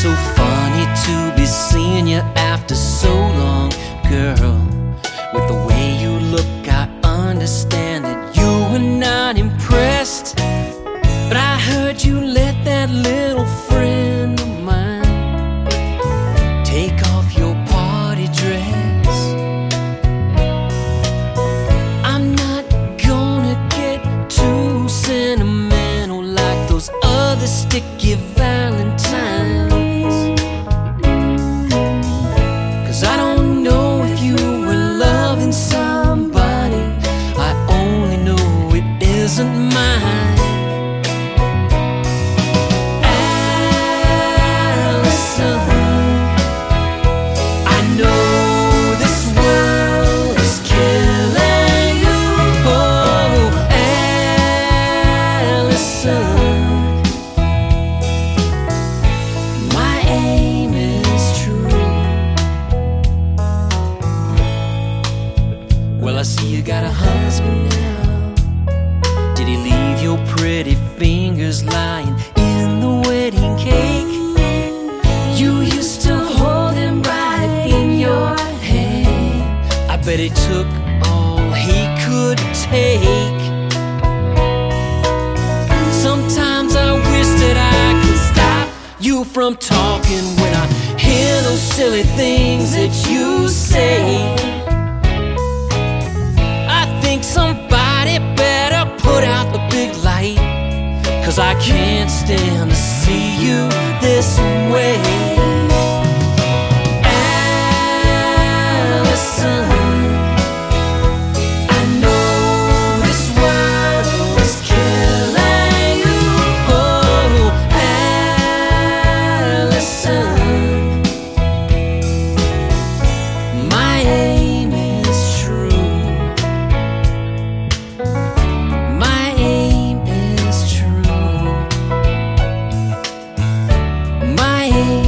so funny to be seeing you after so long, girl. With the way you look, I understand. He took all he could take. Sometimes I wish that I could stop you from talking when I hear those silly things that you say. I think somebody better put out the big light. Cause I can't stand to see you this sei.